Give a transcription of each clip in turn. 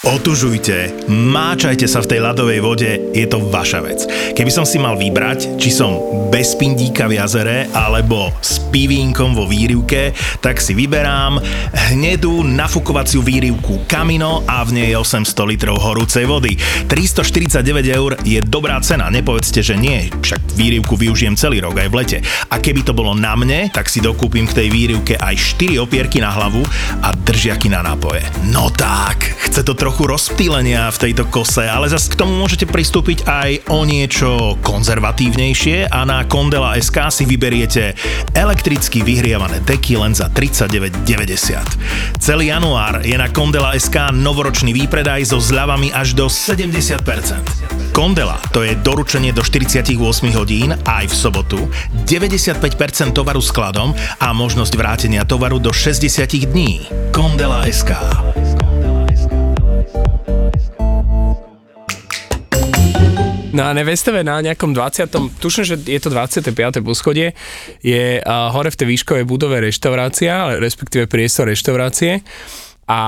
Otužujte, máčajte sa v tej ľadovej vode, je to vaša vec. Keby som si mal vybrať, či som bez pindíka v jazere alebo s pivínkom vo výrivke, tak si vyberám hnedú nafukovaciu výrivku Camino a v nej je 800 litrov horúcej vody. 349 eur je dobrá cena, nepovedzte, že nie, však výrivku využijem celý rok aj v lete. A keby to bolo na mne, tak si dokúpim k tej výrivke aj 4 opierky na hlavu a držiaky na nápoje. No tak, chce to trochu trochu rozptýlenia v tejto kose, ale zase k tomu môžete pristúpiť aj o niečo konzervatívnejšie a na Kondela SK si vyberiete elektricky vyhrievané deky len za 39,90. Celý január je na Kondela SK novoročný výpredaj so zľavami až do 70%. Kondela, to je doručenie do 48 hodín aj v sobotu, 95% tovaru skladom a možnosť vrátenia tovaru do 60 dní. Kondela SK. No a nevesteve na nejakom 20. tuším, že je to 25. poschodie, je uh, hore v tej výškovej budove reštaurácia, respektíve priestor reštaurácie a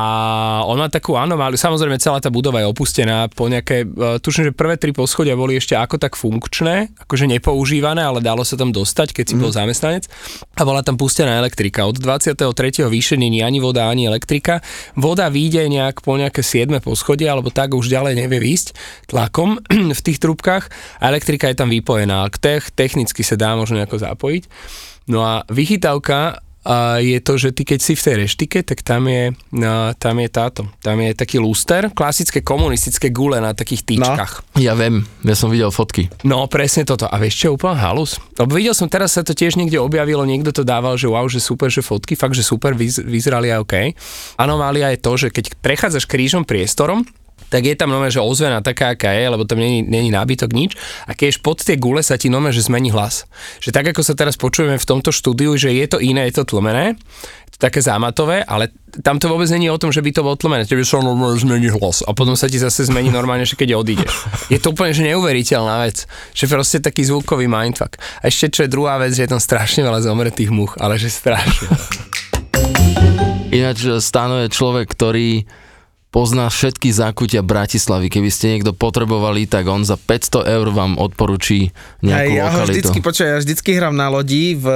on má takú anomáliu, samozrejme celá tá budova je opustená, po nejaké, e, tuším, že prvé tri poschodia boli ešte ako tak funkčné, akože nepoužívané, ale dalo sa tam dostať, keď si mm. bol zamestnanec a bola tam pustená elektrika. Od 23. výše nie ani voda, ani elektrika. Voda vyjde nejak po nejaké 7. poschodie, alebo tak už ďalej nevie výjsť tlakom v tých trubkách a elektrika je tam vypojená. Technicky sa dá možno nejako zapojiť. No a vychytávka a je to, že ty keď si v tej reštike, tak tam je, no, tam je táto, tam je taký lúster, klasické komunistické gule na takých týčkach. No, ja viem, ja som videl fotky. No, presne toto. A vieš čo, úplne halus? Lebo videl som, teraz sa to tiež niekde objavilo, niekto to dával, že wow, že super, že fotky, fakt, že super, vyz, vyzerali aj OK. Anomália je to, že keď prechádzaš krížom priestorom, tak je tam nové, že ozvena taká, aká je, lebo tam není, není nábytok nič. A keď pod tie gule sa ti nome, že zmení hlas. Že tak, ako sa teraz počujeme v tomto štúdiu, že je to iné, je to tlmené, také zámatové, ale tam to vôbec není o tom, že by to bolo tlmené. Tebe sa normálne zmení hlas a potom sa ti zase zmení normálne, že keď odídeš. Je to úplne že neuveriteľná vec. Že proste taký zvukový mindfuck. A ešte čo je druhá vec, že je tam strašne veľa zomretých much, ale že strašne. Ináč Stano je človek, ktorý pozná všetky zákutia Bratislavy. Keby ste niekto potrebovali, tak on za 500 eur vám odporúči nejakú ja, ja lokalitu. vždycky, počuaj, ja vždycky hrám na lodi v,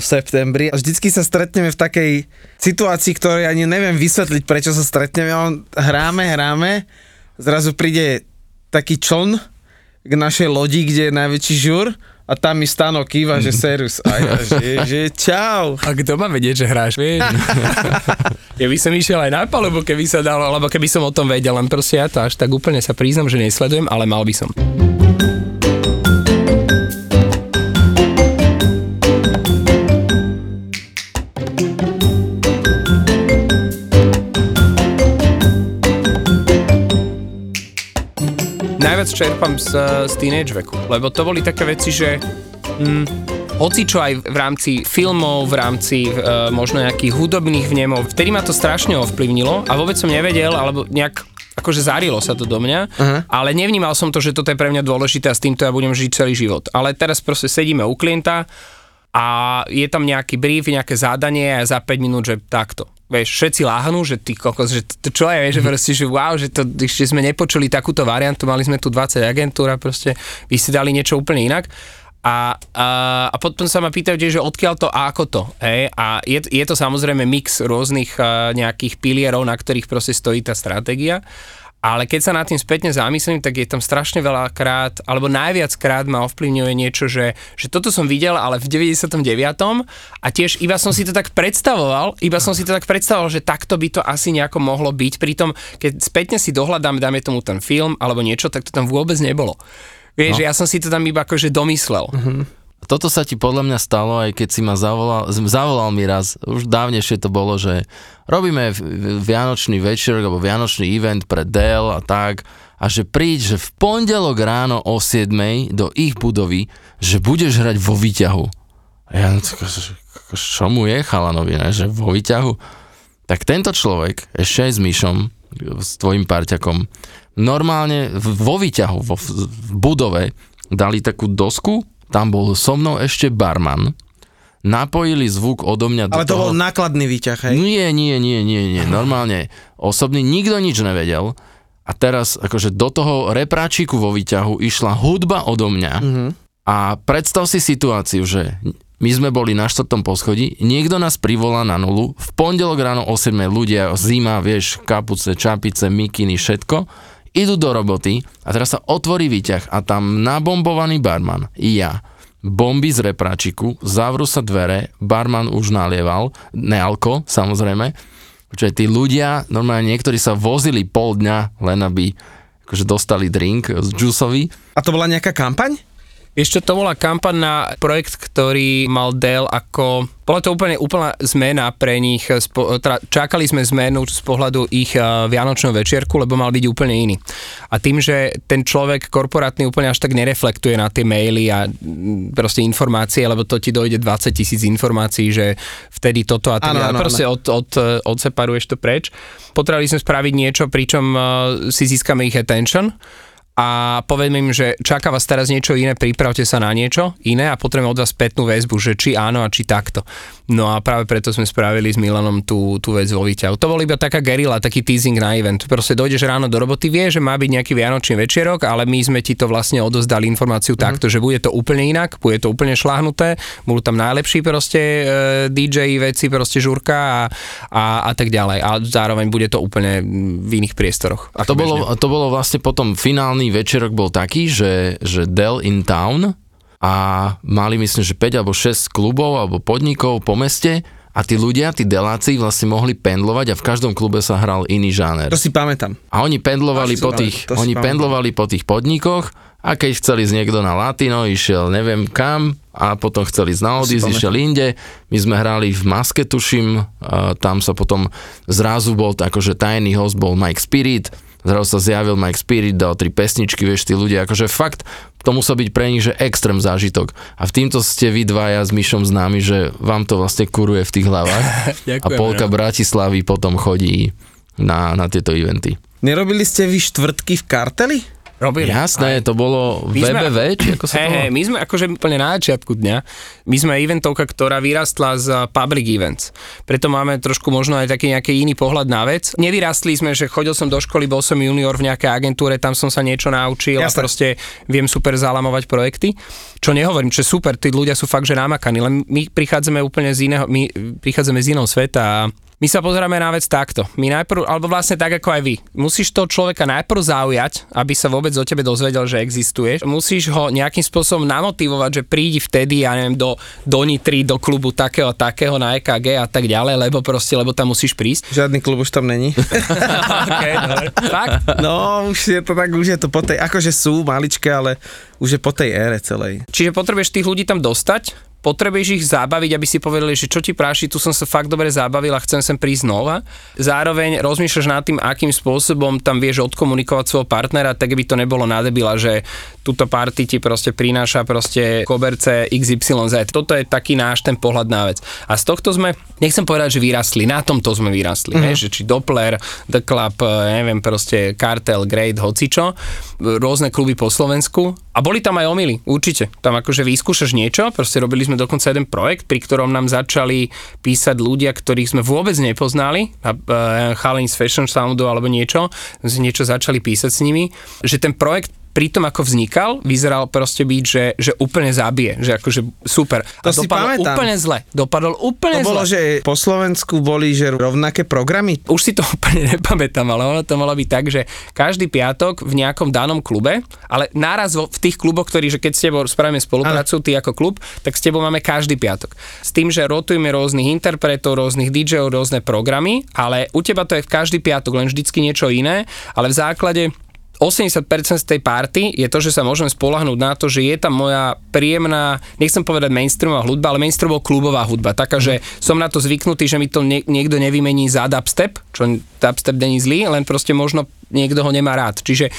v septembri a vždycky sa stretneme v takej situácii, ktorej ani neviem vysvetliť, prečo sa stretneme. On, hráme, hráme, zrazu príde taký čln k našej lodi, kde je najväčší žur a tam mi Stano kýva, že serus. A ja, že, že čau. A kto má vedieť, že hráš, vieš? ja by som išiel aj na palubu, keby sa dalo, alebo keby som o tom vedel, len proste ja to až tak úplne sa priznam, že nesledujem, ale mal by som. Čerpám z, z teenage veku, lebo to boli také veci, že mm, hoci čo aj v rámci filmov, v rámci e, možno nejakých hudobných vnemov, vtedy ma to strašne ovplyvnilo a vôbec som nevedel, alebo nejak akože zarilo sa to do mňa, uh-huh. ale nevnímal som to, že toto je pre mňa dôležité a s týmto ja budem žiť celý život. Ale teraz proste sedíme u klienta a je tam nejaký brief, nejaké zadanie a za 5 minút, že takto vieš, všetci láhnú, že ty kokos, že to čo je, že proste, že wow, že to ešte sme nepočuli takúto variantu, mali sme tu 20 agentúr a proste vy si dali niečo úplne inak. A, a, a potom sa ma pýtajú, že odkiaľ to a ako to. Hej? A je, je to samozrejme mix rôznych uh, nejakých pilierov, na ktorých proste stojí tá stratégia. Ale keď sa nad tým spätne zamyslím, tak je tam strašne veľa krát, alebo najviac krát ma ovplyvňuje niečo, že, že toto som videl, ale v 99. a tiež iba som si to tak predstavoval, iba som si to tak predstavoval, že takto by to asi nejako mohlo byť. Pritom, keď spätne si dohľadám, dáme tomu ten film alebo niečo, tak to tam vôbec nebolo. Vieš, no. ja som si to tam iba akože domyslel. Uh-huh. Toto sa ti podľa mňa stalo, aj keď si ma zavolal, zavolal mi raz, už dávnejšie to bolo, že robíme vianočný večer alebo vianočný event pre Dell a tak a že príď, že v pondelok ráno o 7 do ich budovy, že budeš hrať vo výťahu. A ja, čo mu je chalanovi, ne? že vo výťahu? Tak tento človek, ešte aj s Myšom, s tvojim parťakom, normálne vo výťahu, vo, v budove, dali takú dosku tam bol so mnou ešte barman, napojili zvuk odo mňa do Ale to toho. bol nákladný výťah, hej? Nie, nie, nie, nie, nie, normálne osobný, nikto nič nevedel a teraz akože do toho repráčiku vo výťahu išla hudba odo mňa Mhm. a predstav si situáciu, že my sme boli na štvrtom poschodí, niekto nás privolá na nulu, v pondelok ráno o 7 ľudia, zima, vieš, kapuce, čapice, mikiny, všetko, idú do roboty a teraz sa otvorí výťah a tam nabombovaný barman, ja, bomby z repráčiku, zavrú sa dvere, barman už nalieval, nealko, samozrejme, Čiže tí ľudia, normálne niektorí sa vozili pol dňa, len aby akože dostali drink z džusový. A to bola nejaká kampaň? Čo, to bola kampaň na projekt, ktorý mal Dell ako... Bola to úplne úplná zmena pre nich. Spo, teda čakali sme zmenu z pohľadu ich uh, Vianočného večierku, lebo mal byť úplne iný. A tým, že ten človek korporátny úplne až tak nereflektuje na tie maily a mm, proste informácie, lebo to ti dojde 20 tisíc informácií, že vtedy toto a Áno, ďalej. áno, Proste od, od, odseparuješ to preč. Potrebovali sme spraviť niečo, pričom uh, si získame ich attention a povieme im, že čaká vás teraz niečo iné, pripravte sa na niečo iné a potrebujeme od vás spätnú väzbu, že či áno a či takto. No a práve preto sme spravili s Milanom tú, tú vec vo výťahu. To bol iba taká gerila, taký teasing na event. Proste dojdeš ráno do roboty, vie, že má byť nejaký vianočný večerok, ale my sme ti to vlastne odozdali informáciu mm-hmm. takto, že bude to úplne inak, bude to úplne šláhnuté, budú tam najlepší proste e, DJ veci, proste žurka a, a, a tak ďalej. A zároveň bude to úplne v iných priestoroch. A to bolo, to bolo vlastne potom finálny večerok bol taký, že, že Dell in Town a mali myslím, že 5 alebo 6 klubov alebo podnikov po meste a tí ľudia, tí deláci vlastne mohli pendlovať a v každom klube sa hral iný žáner. To si pamätám. A oni pendlovali, po pamätám, tých, si oni pamätám. pendlovali po tých podnikoch a keď chceli ísť niekto na Latino, išiel neviem kam a potom chceli ísť na pamätám. išiel inde. My sme hrali v Maske, tuším, tam sa potom zrazu bol akože tajný host bol Mike Spirit, zrazu sa zjavil Mike Spirit, dal tri pesničky, vieš, tí ľudia, akože fakt, to musel byť pre nich, že extrém zážitok. A v týmto ste vy dvaja s Myšom známi, že vám to vlastne kuruje v tých hlavách a Ďakujeme, polka no. Bratislavy potom chodí na, na tieto eventy. Nerobili ste vy štvrtky v karteli? Robili. Jasné, to bolo My sme- VBV, či ako sa Hej, to my sme akože úplne na začiatku dňa, my sme eventovka, ktorá vyrastla z public events. Preto máme trošku možno aj taký nejaký iný pohľad na vec. Nevyrastli sme, že chodil som do školy, bol som junior v nejakej agentúre, tam som sa niečo naučil a Jasné. proste viem super zalamovať projekty. Čo nehovorím, že super, tí ľudia sú fakt, že namakaní, len my prichádzame úplne z iného, my prichádzame z iného sveta a my sa pozeráme na vec takto. My najprv, alebo vlastne tak ako aj vy. Musíš toho človeka najprv zaujať, aby sa vôbec o tebe dozvedel, že existuješ. Musíš ho nejakým spôsobom namotivovať, že prídi vtedy, ja neviem, do, do Nitry, do klubu takého a takého na EKG a tak ďalej, lebo proste, lebo tam musíš prísť. Žiadny klub už tam není. okay. Fakt? No, už je to tak, už je to po tej, akože sú maličké, ale už je po tej ére celej. Čiže potrebuješ tých ľudí tam dostať, potrebuješ ich zabaviť, aby si povedali, že čo ti práši, tu som sa fakt dobre zabavil a chcem sem prísť znova. Zároveň rozmýšľaš nad tým, akým spôsobom tam vieš odkomunikovať svojho partnera, tak aby to nebolo na debila, že túto party ti proste prináša proste koberce XYZ. Toto je taký náš ten pohľad na vec. A z tohto sme, nechcem povedať, že vyrastli, na tomto sme vyrastli, mm-hmm. že či Doppler, The Club, neviem, proste Cartel, Great, hocičo, rôzne kluby po Slovensku. A boli tam aj omily, určite. Tam akože vyskúšaš niečo, proste robili sme dokonca jeden projekt, pri ktorom nám začali písať ľudia, ktorých sme vôbec nepoznali, uh, chalani z Fashion Soundu alebo niečo, niečo začali písať s nimi, že ten projekt pri tom, ako vznikal, vyzeral proste byť, že, že úplne zabije, že akože super. A To si dopadol pamätám. úplne zle. Dopadol úplne To bolo, zle. že po Slovensku boli že rovnaké programy. už si to úplne nepamätám, ale ono to malo byť tak, že každý piatok v nejakom danom klube, ale náraz v tých kluboch, ktorí, že keď s tebou spravíme spoluprácu, ty ako klub, tak s tebou máme každý piatok. S tým, že rotujeme rôznych interpretov, rôznych DJov, rôzne programy, ale u teba to je v každý piatok, len vždycky niečo iné, ale v základe 80% z tej party je to, že sa môžem spolahnúť na to, že je tam moja príjemná, nechcem povedať mainstreamová hudba, ale mainstreamová klubová hudba. Taká, že som na to zvyknutý, že mi to nie, niekto nevymení za dubstep, čo dubstep není zlý, len proste možno niekto ho nemá rád. Čiže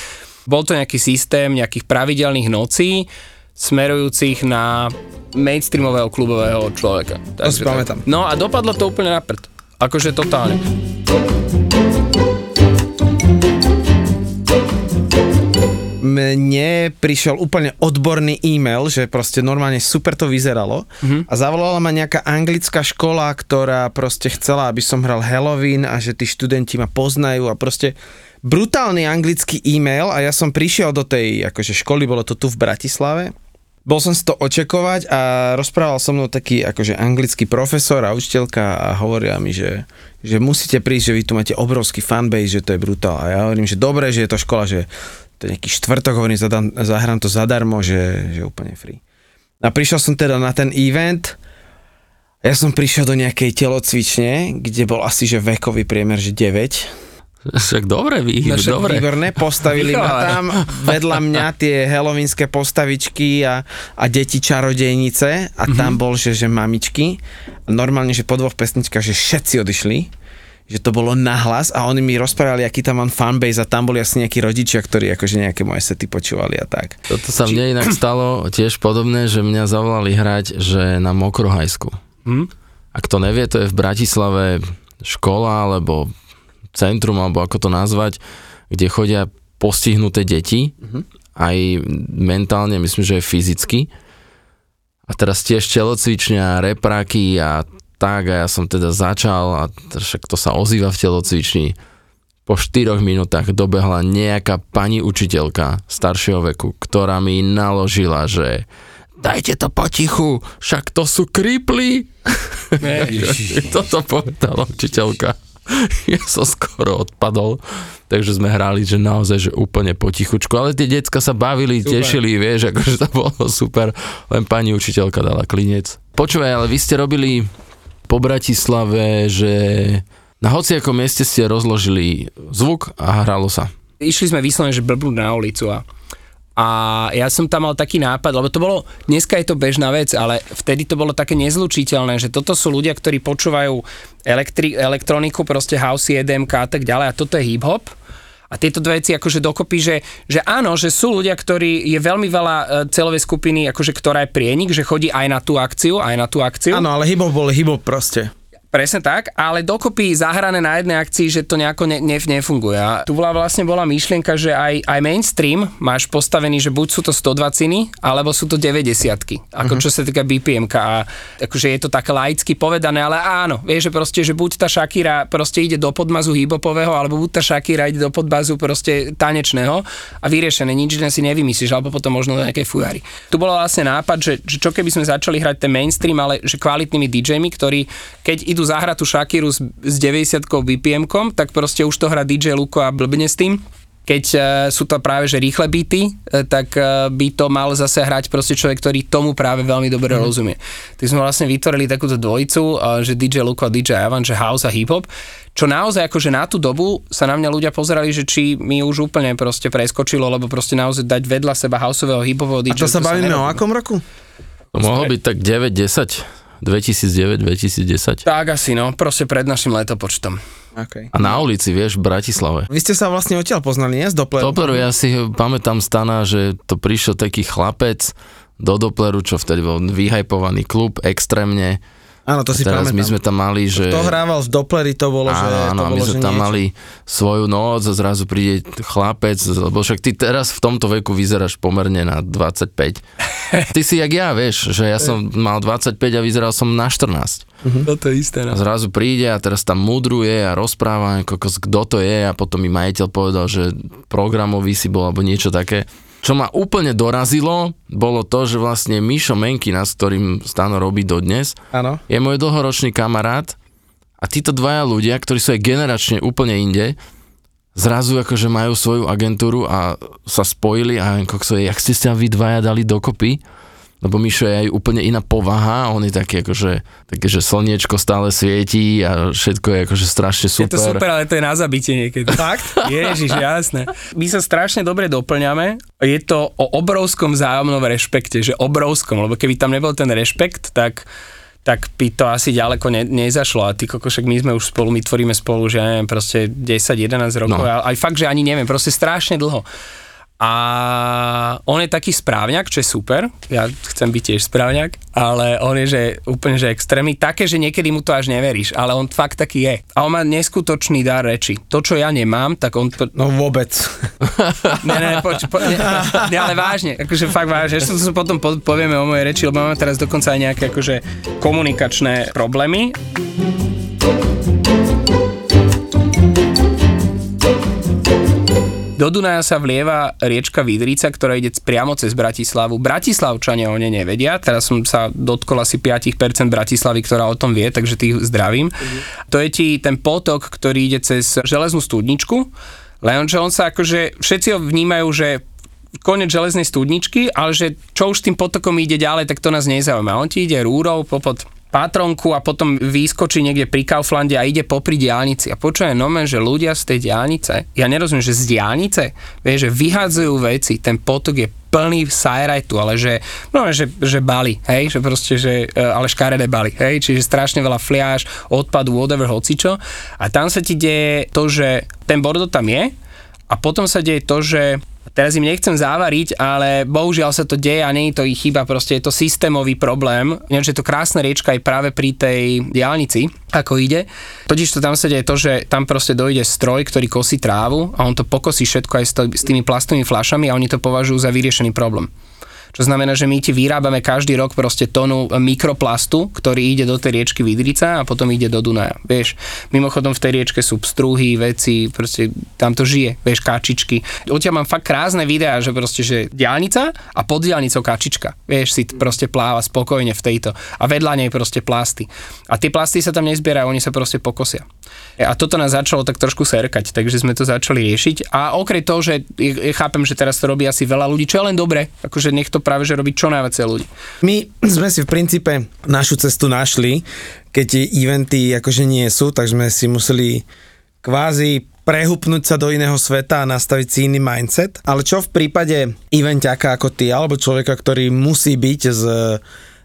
bol to nejaký systém nejakých pravidelných nocí, smerujúcich na mainstreamového klubového človeka. To si pamätám. No a dopadlo to úplne na prd. Akože totálne. Mne prišiel úplne odborný e-mail, že proste normálne super to vyzeralo mm-hmm. a zavolala ma nejaká anglická škola, ktorá proste chcela, aby som hral Halloween a že tí študenti ma poznajú a proste brutálny anglický e-mail a ja som prišiel do tej akože školy, bolo to tu v Bratislave bol som si to očakovať a rozprával so mnou taký akože anglický profesor a učiteľka a hovoria mi, že, že musíte prísť, že vy tu máte obrovský fanbase, že to je brutál. A ja hovorím, že dobre, že je to škola, že to je nejaký štvrtok, hovorím, zadám, zahrám to zadarmo, že, že úplne free. A prišiel som teda na ten event, ja som prišiel do nejakej telocvične, kde bol asi že vekový priemer, že 9 však dobre, vy, no, však dobre. Výborné, postavili ma tam, vedľa mňa tie helovínske postavičky a, a deti čarodejnice a mm-hmm. tam bol, že, že mamičky. Normálne, že po dvoch pesničkách, že všetci odišli že to bolo nahlas a oni mi rozprávali, aký tam mám fanbase a tam boli asi nejakí rodičia, ktorí akože nejaké moje sety počúvali a tak. Toto sa mne inak stalo tiež podobné, že mňa zavolali hrať, že na Mokrohajsku. Hm? Ak to nevie, to je v Bratislave škola alebo centrum, alebo ako to nazvať, kde chodia postihnuté deti, uh-huh. aj mentálne, myslím, že aj fyzicky. A teraz tiež telocvičňa, repráky a tak a ja som teda začal a však to sa ozýva v telocvični. Po 4 minútach dobehla nejaká pani učiteľka staršieho veku, ktorá mi naložila, že dajte to potichu, však to sú kriply. Toto povedala učiteľka. ja som skoro odpadol, takže sme hrali, že naozaj, že úplne potichučku, ale tie decka sa bavili, super. tešili, vieš, akože to bolo super, len pani učiteľka dala klinec. Počúvaj, ale vy ste robili po Bratislave, že na hociakom mieste ste rozložili zvuk a hralo sa. Išli sme vyslovene, že blbnúť na ulicu a a ja som tam mal taký nápad, lebo to bolo, dneska je to bežná vec, ale vtedy to bolo také nezlučiteľné, že toto sú ľudia, ktorí počúvajú elektri- elektroniku, proste house, EDMK a tak ďalej a toto je hip-hop. A tieto dve veci akože dokopy, že, že áno, že sú ľudia, ktorí je veľmi veľa e, celovej skupiny, akože ktorá je prienik, že chodí aj na tú akciu, aj na tú akciu. Áno, ale hip-hop bol hip-hop proste. Presne tak, ale dokopy zahrané na jednej akcii, že to nejako ne, ne, nefunguje. A tu bola vlastne bola myšlienka, že aj, aj mainstream máš postavený, že buď sú to 120 alebo sú to 90 ako uh-huh. čo sa týka BPM a akože je to také laicky povedané, ale áno, vieš, že proste, že buď tá Shakira proste ide do podmazu hibopového, alebo buď tá Shakira ide do podmazu proste tanečného a vyriešené, nič si nevymyslíš, alebo potom možno nejaké fujary. Tu bolo vlastne nápad, že, že čo keby sme začali hrať ten mainstream, ale že kvalitnými DJmi, ktorí keď idú idú zahrať tú Shakiru s, s 90 BPM, tak proste už to hrá DJ Luko a blbne s tým keď uh, sú to práve že rýchle beaty, uh, tak uh, by to mal zase hrať proste človek, ktorý tomu práve veľmi dobre mm. rozumie. Tak sme vlastne vytvorili takúto dvojicu, uh, že DJ Luko a DJ Avan, že house a hip-hop, čo naozaj akože na tú dobu sa na mňa ľudia pozerali, že či mi už úplne proste preskočilo, lebo proste naozaj dať vedľa seba houseového hipového DJ. A to sa bavíme o akom roku? To mohlo byť tak 9-10. 2009-2010? Tak asi, no, proste pred našim letopočtom. Okay. A na ulici, vieš, v Bratislave. Vy ste sa vlastne odtiaľ poznali, nie? Z Dopleru? Dopleru, ja si pamätám stana, že to prišiel taký chlapec do Dopleru, čo vtedy bol vyhajpovaný klub, extrémne Áno, to si teraz pamätám. my sme tam mali, že... To hrával v Dopleri, to bolo, áno, že... Áno, to bolo, my sme tam niečo. mali svoju noc a zrazu príde chlapec, lebo však ty teraz v tomto veku vyzeráš pomerne na 25. Ty si jak ja, vieš, že ja som mal 25 a vyzeral som na 14. Uh-huh. To je isté. No. Zrazu príde a teraz tam mudruje a rozpráva, kto to je a potom mi majiteľ povedal, že programový si bol alebo niečo také. Čo ma úplne dorazilo, bolo to, že vlastne Mišo Menkina, s ktorým Stano robí dodnes, ano. je môj dlhoročný kamarát a títo dvaja ľudia, ktorí sú aj generačne úplne inde, zrazu akože majú svoju agentúru a sa spojili a kokso, jak ste sa vy dvaja dali dokopy, lebo Mišo je aj úplne iná povaha, on je taký akože, také, že slniečko stále svietí a všetko je akože strašne super. Je to super, ale to je na zabitie niekedy. Fakt? Ježiš, jasné. My sa strašne dobre doplňame, je to o obrovskom vzájomnom rešpekte, že obrovskom, lebo keby tam nebol ten rešpekt, tak tak by to asi ďaleko ne, nezašlo a ty kokošek, my sme už spolu, my tvoríme spolu, že ja neviem, proste 10-11 rokov, no. aj fakt, že ani neviem, proste strašne dlho. A on je taký správňak, čo je super, ja chcem byť tiež správňak, ale on je že úplne že extrémny, také, že niekedy mu to až neveríš, ale on fakt taký je. A on má neskutočný dar reči. To, čo ja nemám, tak on... No vôbec. Ne, ne, poč, po, ne, ne, ale vážne, akože fakt vážne, ešte to potom po, povieme o mojej reči, lebo máme teraz dokonca aj nejaké akože komunikačné problémy. Do Dunaja sa vlieva riečka Vidrica, ktorá ide priamo cez Bratislavu. Bratislavčania o nej nevedia, teraz som sa dotkol asi 5% Bratislavy, ktorá o tom vie, takže tých zdravím. Mhm. To je ti ten potok, ktorý ide cez železnú studničku, lenže on sa akože, všetci ho vnímajú, že konec železnej studničky, ale že čo už tým potokom ide ďalej, tak to nás nezaujíma. On ti ide rúrov popod patronku a potom vyskočí niekde pri Kauflande a ide popri diálnici. A počujem nomen, že ľudia z tej diálnice, ja nerozumiem, že z diálnice, vieš, že vyhádzajú veci, ten potok je plný sajrajtu, ale že, no, že, že bali, hej, že proste, že, e, ale škaredé bali, hej, čiže strašne veľa fliaž, odpadu, whatever, hocičo. A tam sa ti deje to, že ten bordo tam je a potom sa deje to, že teraz im nechcem závariť, ale bohužiaľ sa to deje a nie je to ich chyba, proste je to systémový problém. Neviem, že je to krásna riečka aj práve pri tej diálnici, ako ide. Totiž to tam sa deje to, že tam proste dojde stroj, ktorý kosí trávu a on to pokosí všetko aj s tými plastovými flašami a oni to považujú za vyriešený problém. Čo znamená, že my ti vyrábame každý rok proste tonu mikroplastu, ktorý ide do tej riečky Vidrica a potom ide do Dunaja. Vieš, mimochodom v tej riečke sú pstruhy, veci, proste tam to žije, vieš, kačičky. Odtiaľ mám fakt krásne videá, že proste, že diálnica a pod diálnicou kačička. Vieš, si proste pláva spokojne v tejto. A vedľa nej proste plasty. A tie plasty sa tam nezbierajú, oni sa proste pokosia. A toto nás začalo tak trošku serkať, takže sme to začali riešiť. A okrem toho, že chápem, že teraz to robí asi veľa ľudí, čo je len dobre, akože nech to práve že robí čo najviac ľudí. My sme si v princípe našu cestu našli, keď tie eventy akože nie sú, tak sme si museli kvázi prehupnúť sa do iného sveta a nastaviť si iný mindset. Ale čo v prípade evenťaka ako ty, alebo človeka, ktorý musí byť s,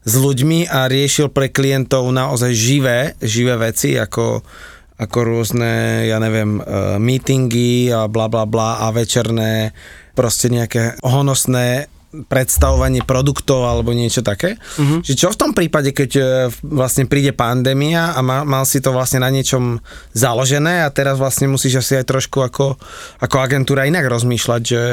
s ľuďmi a riešil pre klientov naozaj živé, živé veci, ako, ako rôzne, ja neviem, uh, meetingy a bla bla bla a večerné proste nejaké honosné predstavovanie produktov alebo niečo také. Uh-huh. Čiže čo v tom prípade, keď e, vlastne príde pandémia a mal, mal si to vlastne na niečom založené a teraz vlastne musíš asi aj trošku ako, ako agentúra inak rozmýšľať, že,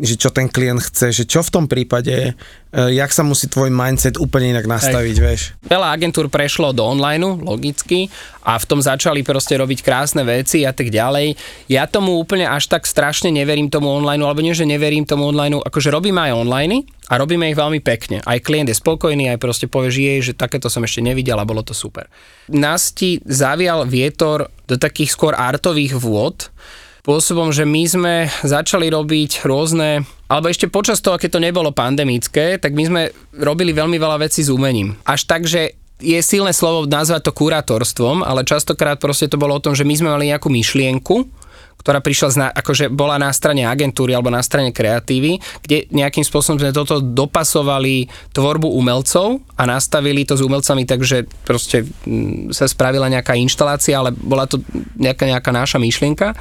že čo ten klient chce, že čo v tom prípade E, jak sa musí tvoj mindset úplne inak nastaviť, Hej. vieš. Veľa agentúr prešlo do online, logicky, a v tom začali proste robiť krásne veci a tak ďalej. Ja tomu úplne až tak strašne neverím tomu online, alebo nie, že neverím tomu online, akože robíme aj online a robíme ich veľmi pekne. Aj klient je spokojný, aj proste povie, že jej, že takéto som ešte nevidel a bolo to super. Nás ti zavial vietor do takých skôr artových vôd, spôsobom, že my sme začali robiť rôzne, alebo ešte počas toho, keď to nebolo pandemické, tak my sme robili veľmi veľa vecí s umením. Až tak, že je silné slovo nazvať to kurátorstvom, ale častokrát proste to bolo o tom, že my sme mali nejakú myšlienku, ktorá prišla z, akože bola na strane agentúry alebo na strane kreatívy, kde nejakým spôsobom sme toto dopasovali tvorbu umelcov a nastavili to s umelcami, takže proste mm, sa spravila nejaká inštalácia, ale bola to nejaká, nejaká naša myšlienka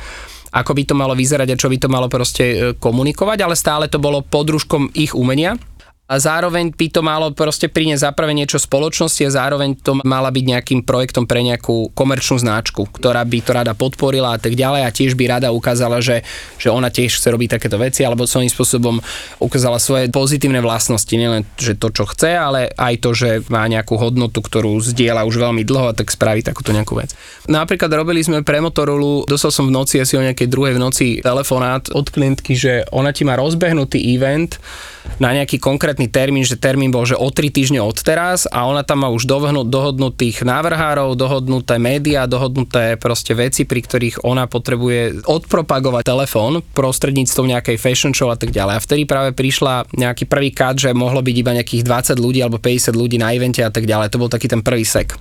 ako by to malo vyzerať a čo by to malo proste e, komunikovať, ale stále to bolo podružkom ich umenia a zároveň by to malo proste priniesť zaprave niečo spoločnosti a zároveň to mala byť nejakým projektom pre nejakú komerčnú značku, ktorá by to rada podporila a tak ďalej a tiež by rada ukázala, že, že ona tiež chce robiť takéto veci alebo svojím spôsobom ukázala svoje pozitívne vlastnosti, nielen že to, čo chce, ale aj to, že má nejakú hodnotu, ktorú zdieľa už veľmi dlho a tak spraví takúto nejakú vec. Napríklad robili sme pre Motorola, dostal som v noci asi o nejakej druhej v noci telefonát od klientky, že ona ti má rozbehnutý event na nejaký konkrétny termín, že termín bol, že o 3 týždne od teraz a ona tam má už dohnut, dohodnutých návrhárov, dohodnuté médiá, dohodnuté proste veci, pri ktorých ona potrebuje odpropagovať telefón prostredníctvom nejakej fashion show a tak ďalej. A vtedy práve prišla nejaký prvý kat, že mohlo byť iba nejakých 20 ľudí alebo 50 ľudí na evente a tak ďalej. To bol taký ten prvý sek.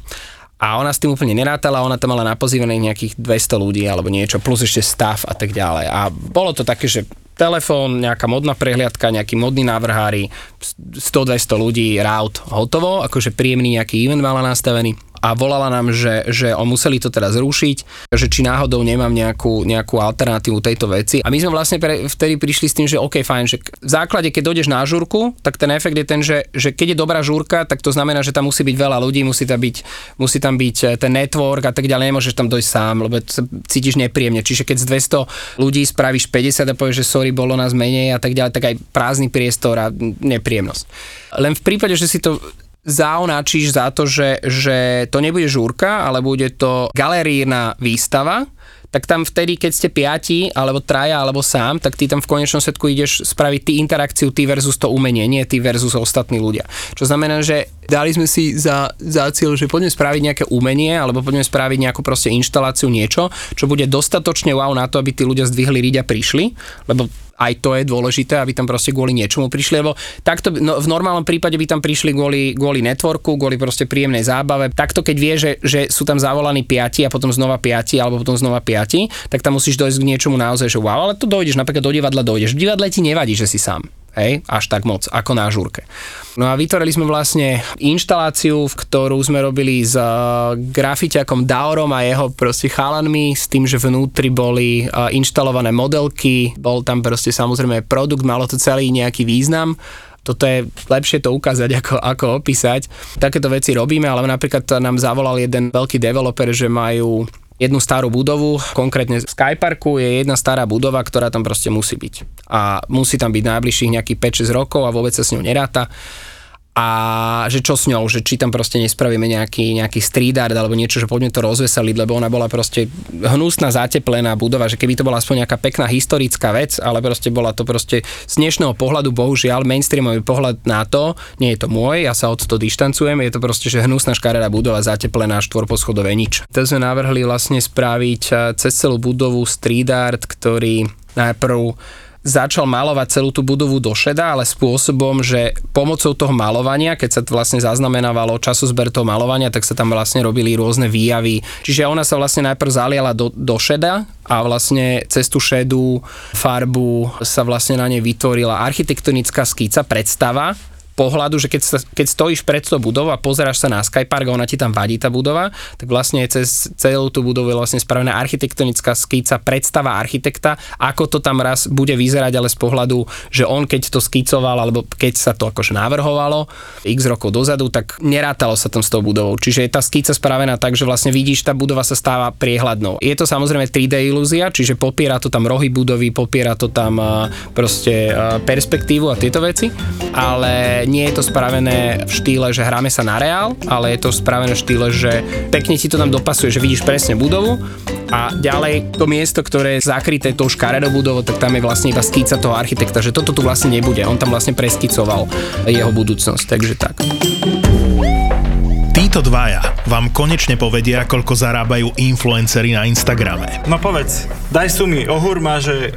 A ona s tým úplne nerátala, ona tam mala napozývaných nejakých 200 ľudí alebo niečo, plus ešte stav a tak ďalej. A bolo to také, že telefón, nejaká modná prehliadka, nejaký modný návrhári, 100-200 ľudí, route, hotovo, akože príjemný nejaký event mala nastavený. A volala nám, že, že on museli to teraz zrušiť, že či náhodou nemám nejakú, nejakú alternatívu tejto veci. A my sme vlastne pre, vtedy prišli s tým, že OK, fajn, že v základe, keď dojdeš na žúrku, tak ten efekt je ten, že, že keď je dobrá žúrka, tak to znamená, že tam musí byť veľa ľudí, musí tam byť, musí tam byť eh, ten network a tak ďalej, nemôžeš tam dojsť sám, lebo sa cítiš nepríjemne. Čiže keď z 200 ľudí spravíš 50 a povieš, že sorry, bolo nás menej a tak ďalej, tak aj prázdny priestor a nepríjemnosť. Len v prípade, že si to zaonáčiš za to, že, že to nebude žúrka, ale bude to galerijná výstava, tak tam vtedy, keď ste piati, alebo traja, alebo sám, tak ty tam v konečnom svetku ideš spraviť ty interakciu, ty versus to umenie, nie ty versus ostatní ľudia. Čo znamená, že dali sme si za, za cieľ, že poďme spraviť nejaké umenie, alebo poďme spraviť nejakú proste inštaláciu, niečo, čo bude dostatočne wow na to, aby tí ľudia zdvihli riť a prišli, lebo aj to je dôležité, aby tam proste kvôli niečomu prišli, lebo takto no, v normálnom prípade by tam prišli kvôli, kvôli networku, kvôli proste príjemnej zábave. Takto keď vie, že, že sú tam zavolaní piati a potom znova piati alebo potom znova piati, tak tam musíš dojsť k niečomu naozaj, že wow, ale to dojdeš, napríklad do divadla dojdeš. V divadle ti nevadí, že si sám hej, až tak moc, ako na žúrke. No a vytvorili sme vlastne inštaláciu, v ktorú sme robili s uh, grafitiakom Daorom a jeho proste chalanmi, s tým, že vnútri boli uh, inštalované modelky, bol tam proste samozrejme produkt, malo to celý nejaký význam toto je lepšie to ukázať, ako, ako opísať. Takéto veci robíme, ale napríklad nám zavolal jeden veľký developer, že majú jednu starú budovu, konkrétne v Skyparku je jedna stará budova, ktorá tam proste musí byť. A musí tam byť najbližších nejakých 5-6 rokov a vôbec sa s ňou neráta a že čo s ňou, že či tam proste nespravíme nejaký, nejaký street art alebo niečo, že poďme to rozveseliť, lebo ona bola proste hnusná, zateplená budova, že keby to bola aspoň nejaká pekná historická vec, ale proste bola to proste z dnešného pohľadu, bohužiaľ, mainstreamový pohľad na to, nie je to môj, ja sa od to dištancujem, je to proste, že hnusná škaredá budova, zateplená, štvorposchodové nič. To sme navrhli vlastne spraviť eh, cez celú budovu street art, ktorý najprv začal malovať celú tú budovu do šeda, ale spôsobom, že pomocou toho malovania, keď sa to vlastne zaznamenávalo časozber toho malovania, tak sa tam vlastne robili rôzne výjavy. Čiže ona sa vlastne najprv zaliala do, do šeda a vlastne cez tú šedú farbu sa vlastne na nej vytvorila architektonická skica, predstava, pohľadu, že keď, sa, keď stojíš pred tou budovou a pozeráš sa na Skypark a ona ti tam vadí tá budova, tak vlastne cez celú tú budovu je vlastne spravená architektonická skýca, predstava architekta, ako to tam raz bude vyzerať, ale z pohľadu, že on keď to skicoval, alebo keď sa to akože navrhovalo x rokov dozadu, tak nerátalo sa tam s tou budovou. Čiže je tá skýca spravená tak, že vlastne vidíš, tá budova sa stáva priehľadnou. Je to samozrejme 3D ilúzia, čiže popiera to tam rohy budovy, popiera to tam proste perspektívu a tieto veci, ale nie je to spravené v štýle, že hráme sa na reál, ale je to spravené v štýle, že pekne ti to tam dopasuje, že vidíš presne budovu a ďalej to miesto, ktoré je zakryté tou škaredou budovou, tak tam je vlastne iba skýca toho architekta, že toto tu vlastne nebude. On tam vlastne preskicoval jeho budúcnosť, takže tak. Títo dvaja vám konečne povedia, koľko zarábajú influencery na Instagrame. No povedz, daj sumy, ohúr má, že...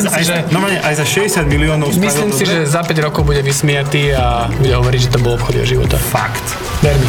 si, za, aj, že- no, aj za 60 miliónov Myslím si, že za 5 rokov bude vysmiatý a bude hovoriť, že to bol obchod jeho života. Fakt. Ver mi.